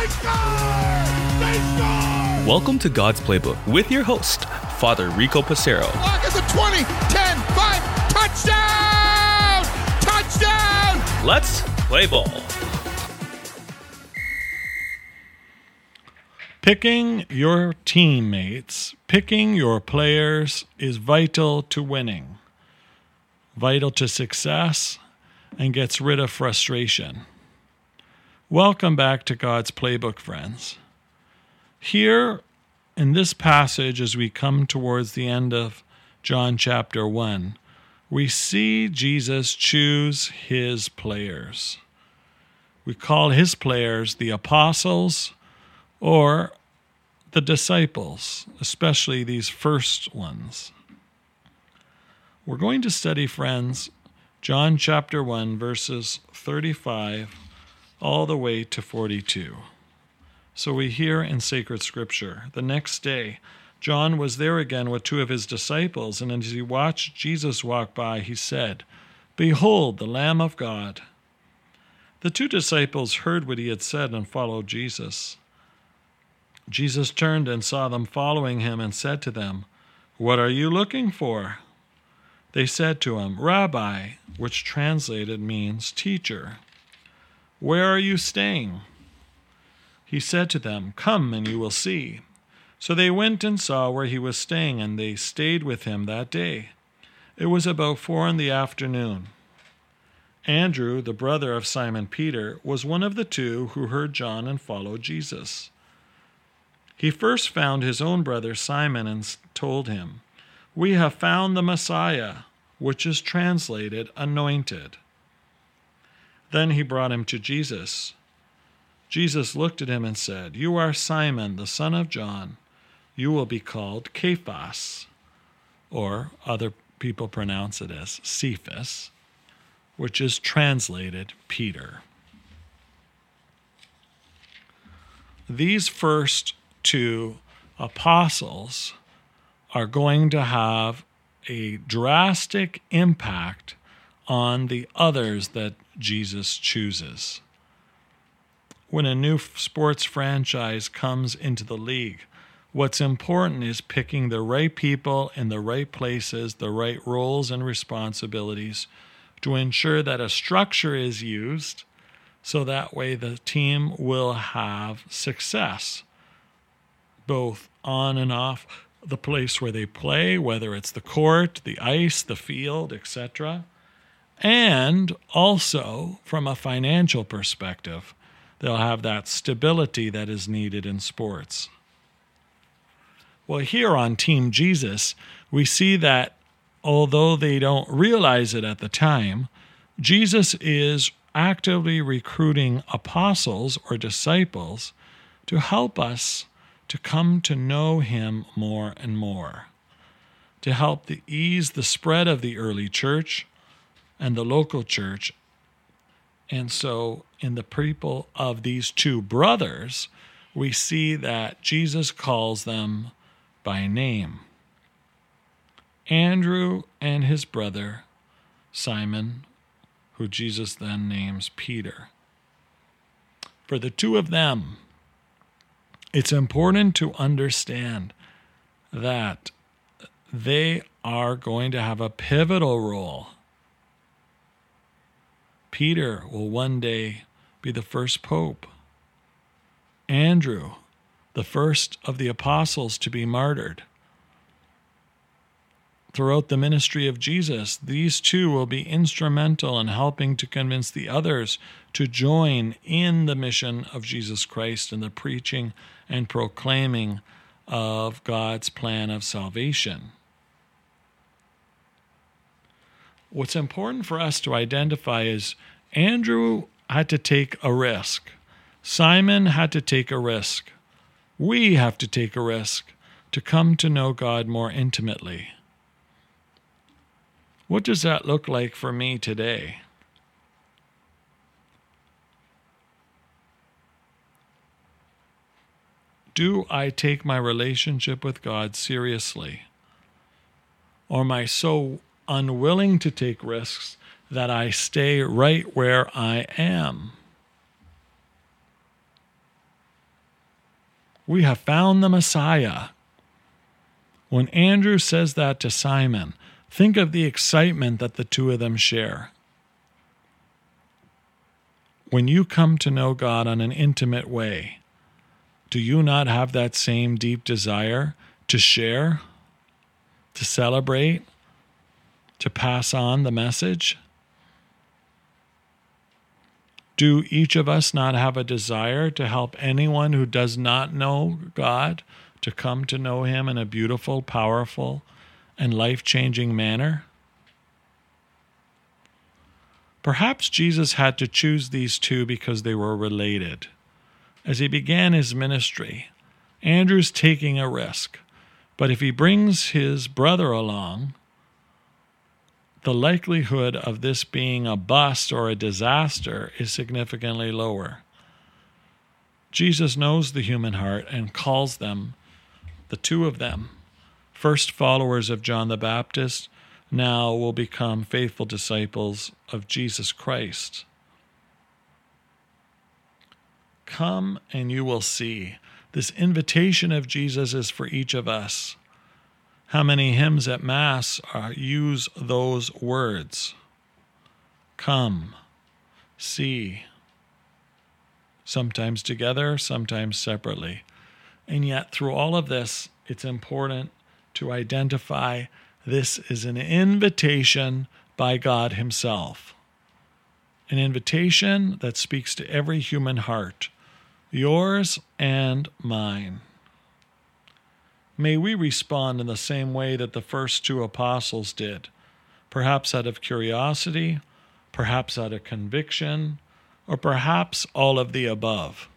They score! They score! Welcome to God's Playbook with your host, Father Rico Passero. Lock at the 20, 10, 5, touchdown! Touchdown! Let's play ball. Picking your teammates, picking your players is vital to winning, vital to success, and gets rid of frustration. Welcome back to God's Playbook, friends. Here in this passage, as we come towards the end of John chapter 1, we see Jesus choose his players. We call his players the apostles or the disciples, especially these first ones. We're going to study, friends, John chapter 1, verses 35 all the way to 42. So we hear in sacred scripture the next day, John was there again with two of his disciples, and as he watched Jesus walk by, he said, Behold, the Lamb of God. The two disciples heard what he had said and followed Jesus. Jesus turned and saw them following him and said to them, What are you looking for? They said to him, Rabbi, which translated means teacher. Where are you staying? He said to them, Come and you will see. So they went and saw where he was staying, and they stayed with him that day. It was about four in the afternoon. Andrew, the brother of Simon Peter, was one of the two who heard John and followed Jesus. He first found his own brother Simon and told him, We have found the Messiah, which is translated anointed. Then he brought him to Jesus. Jesus looked at him and said, You are Simon, the son of John. You will be called Cephas, or other people pronounce it as Cephas, which is translated Peter. These first two apostles are going to have a drastic impact on the others that Jesus chooses. When a new sports franchise comes into the league, what's important is picking the right people in the right places, the right roles and responsibilities to ensure that a structure is used so that way the team will have success, both on and off the place where they play, whether it's the court, the ice, the field, etc and also, from a financial perspective, they'll have that stability that is needed in sports. Well, here on Team Jesus, we see that although they don't realize it at the time, Jesus is actively recruiting apostles or disciples to help us to come to know him more and more, to help to ease the spread of the early church and the local church. And so, in the people of these two brothers, we see that Jesus calls them by name Andrew and his brother, Simon, who Jesus then names Peter. For the two of them, it's important to understand that they are going to have a pivotal role Peter will one day be the first pope. Andrew, the first of the apostles to be martyred. Throughout the ministry of Jesus, these two will be instrumental in helping to convince the others to join in the mission of Jesus Christ and the preaching and proclaiming of God's plan of salvation. What's important for us to identify is Andrew had to take a risk. Simon had to take a risk. We have to take a risk to come to know God more intimately. What does that look like for me today? Do I take my relationship with God seriously? Or am I so unwilling to take risks that I stay right where I am. We have found the Messiah. When Andrew says that to Simon, think of the excitement that the two of them share. When you come to know God on an intimate way, do you not have that same deep desire to share, to celebrate, to pass on the message? Do each of us not have a desire to help anyone who does not know God to come to know Him in a beautiful, powerful, and life changing manner? Perhaps Jesus had to choose these two because they were related. As he began his ministry, Andrew's taking a risk, but if he brings his brother along, the likelihood of this being a bust or a disaster is significantly lower. Jesus knows the human heart and calls them, the two of them, first followers of John the Baptist, now will become faithful disciples of Jesus Christ. Come and you will see. This invitation of Jesus is for each of us. How many hymns at Mass are, use those words? Come, see. Sometimes together, sometimes separately. And yet, through all of this, it's important to identify this is an invitation by God Himself. An invitation that speaks to every human heart, yours and mine. May we respond in the same way that the first two apostles did, perhaps out of curiosity, perhaps out of conviction, or perhaps all of the above.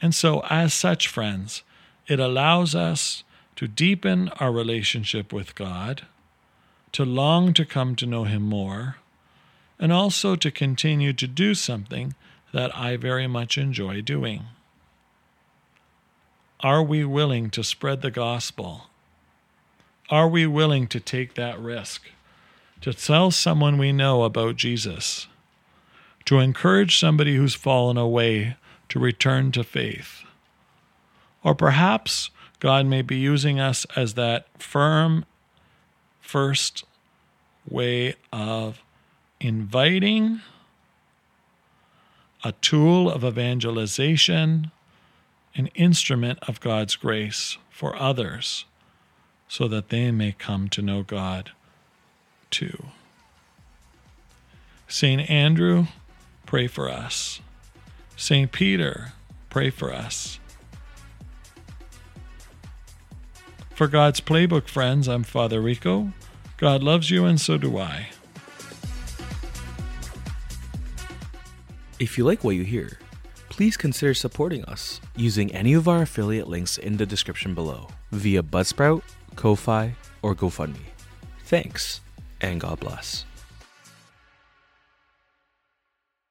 And so, as such, friends, it allows us to deepen our relationship with God, to long to come to know Him more, and also to continue to do something that I very much enjoy doing. Are we willing to spread the gospel? Are we willing to take that risk? To tell someone we know about Jesus? To encourage somebody who's fallen away to return to faith? Or perhaps God may be using us as that firm first way of inviting, a tool of evangelization, an instrument of God's grace for others so that they may come to know God too. St. Andrew, pray for us. St. Peter, pray for us. For God's Playbook friends, I'm Father Rico. God loves you, and so do I. If you like what you hear, please consider supporting us using any of our affiliate links in the description below via Buzzsprout, Ko-Fi, or GoFundMe. Thanks, and God bless.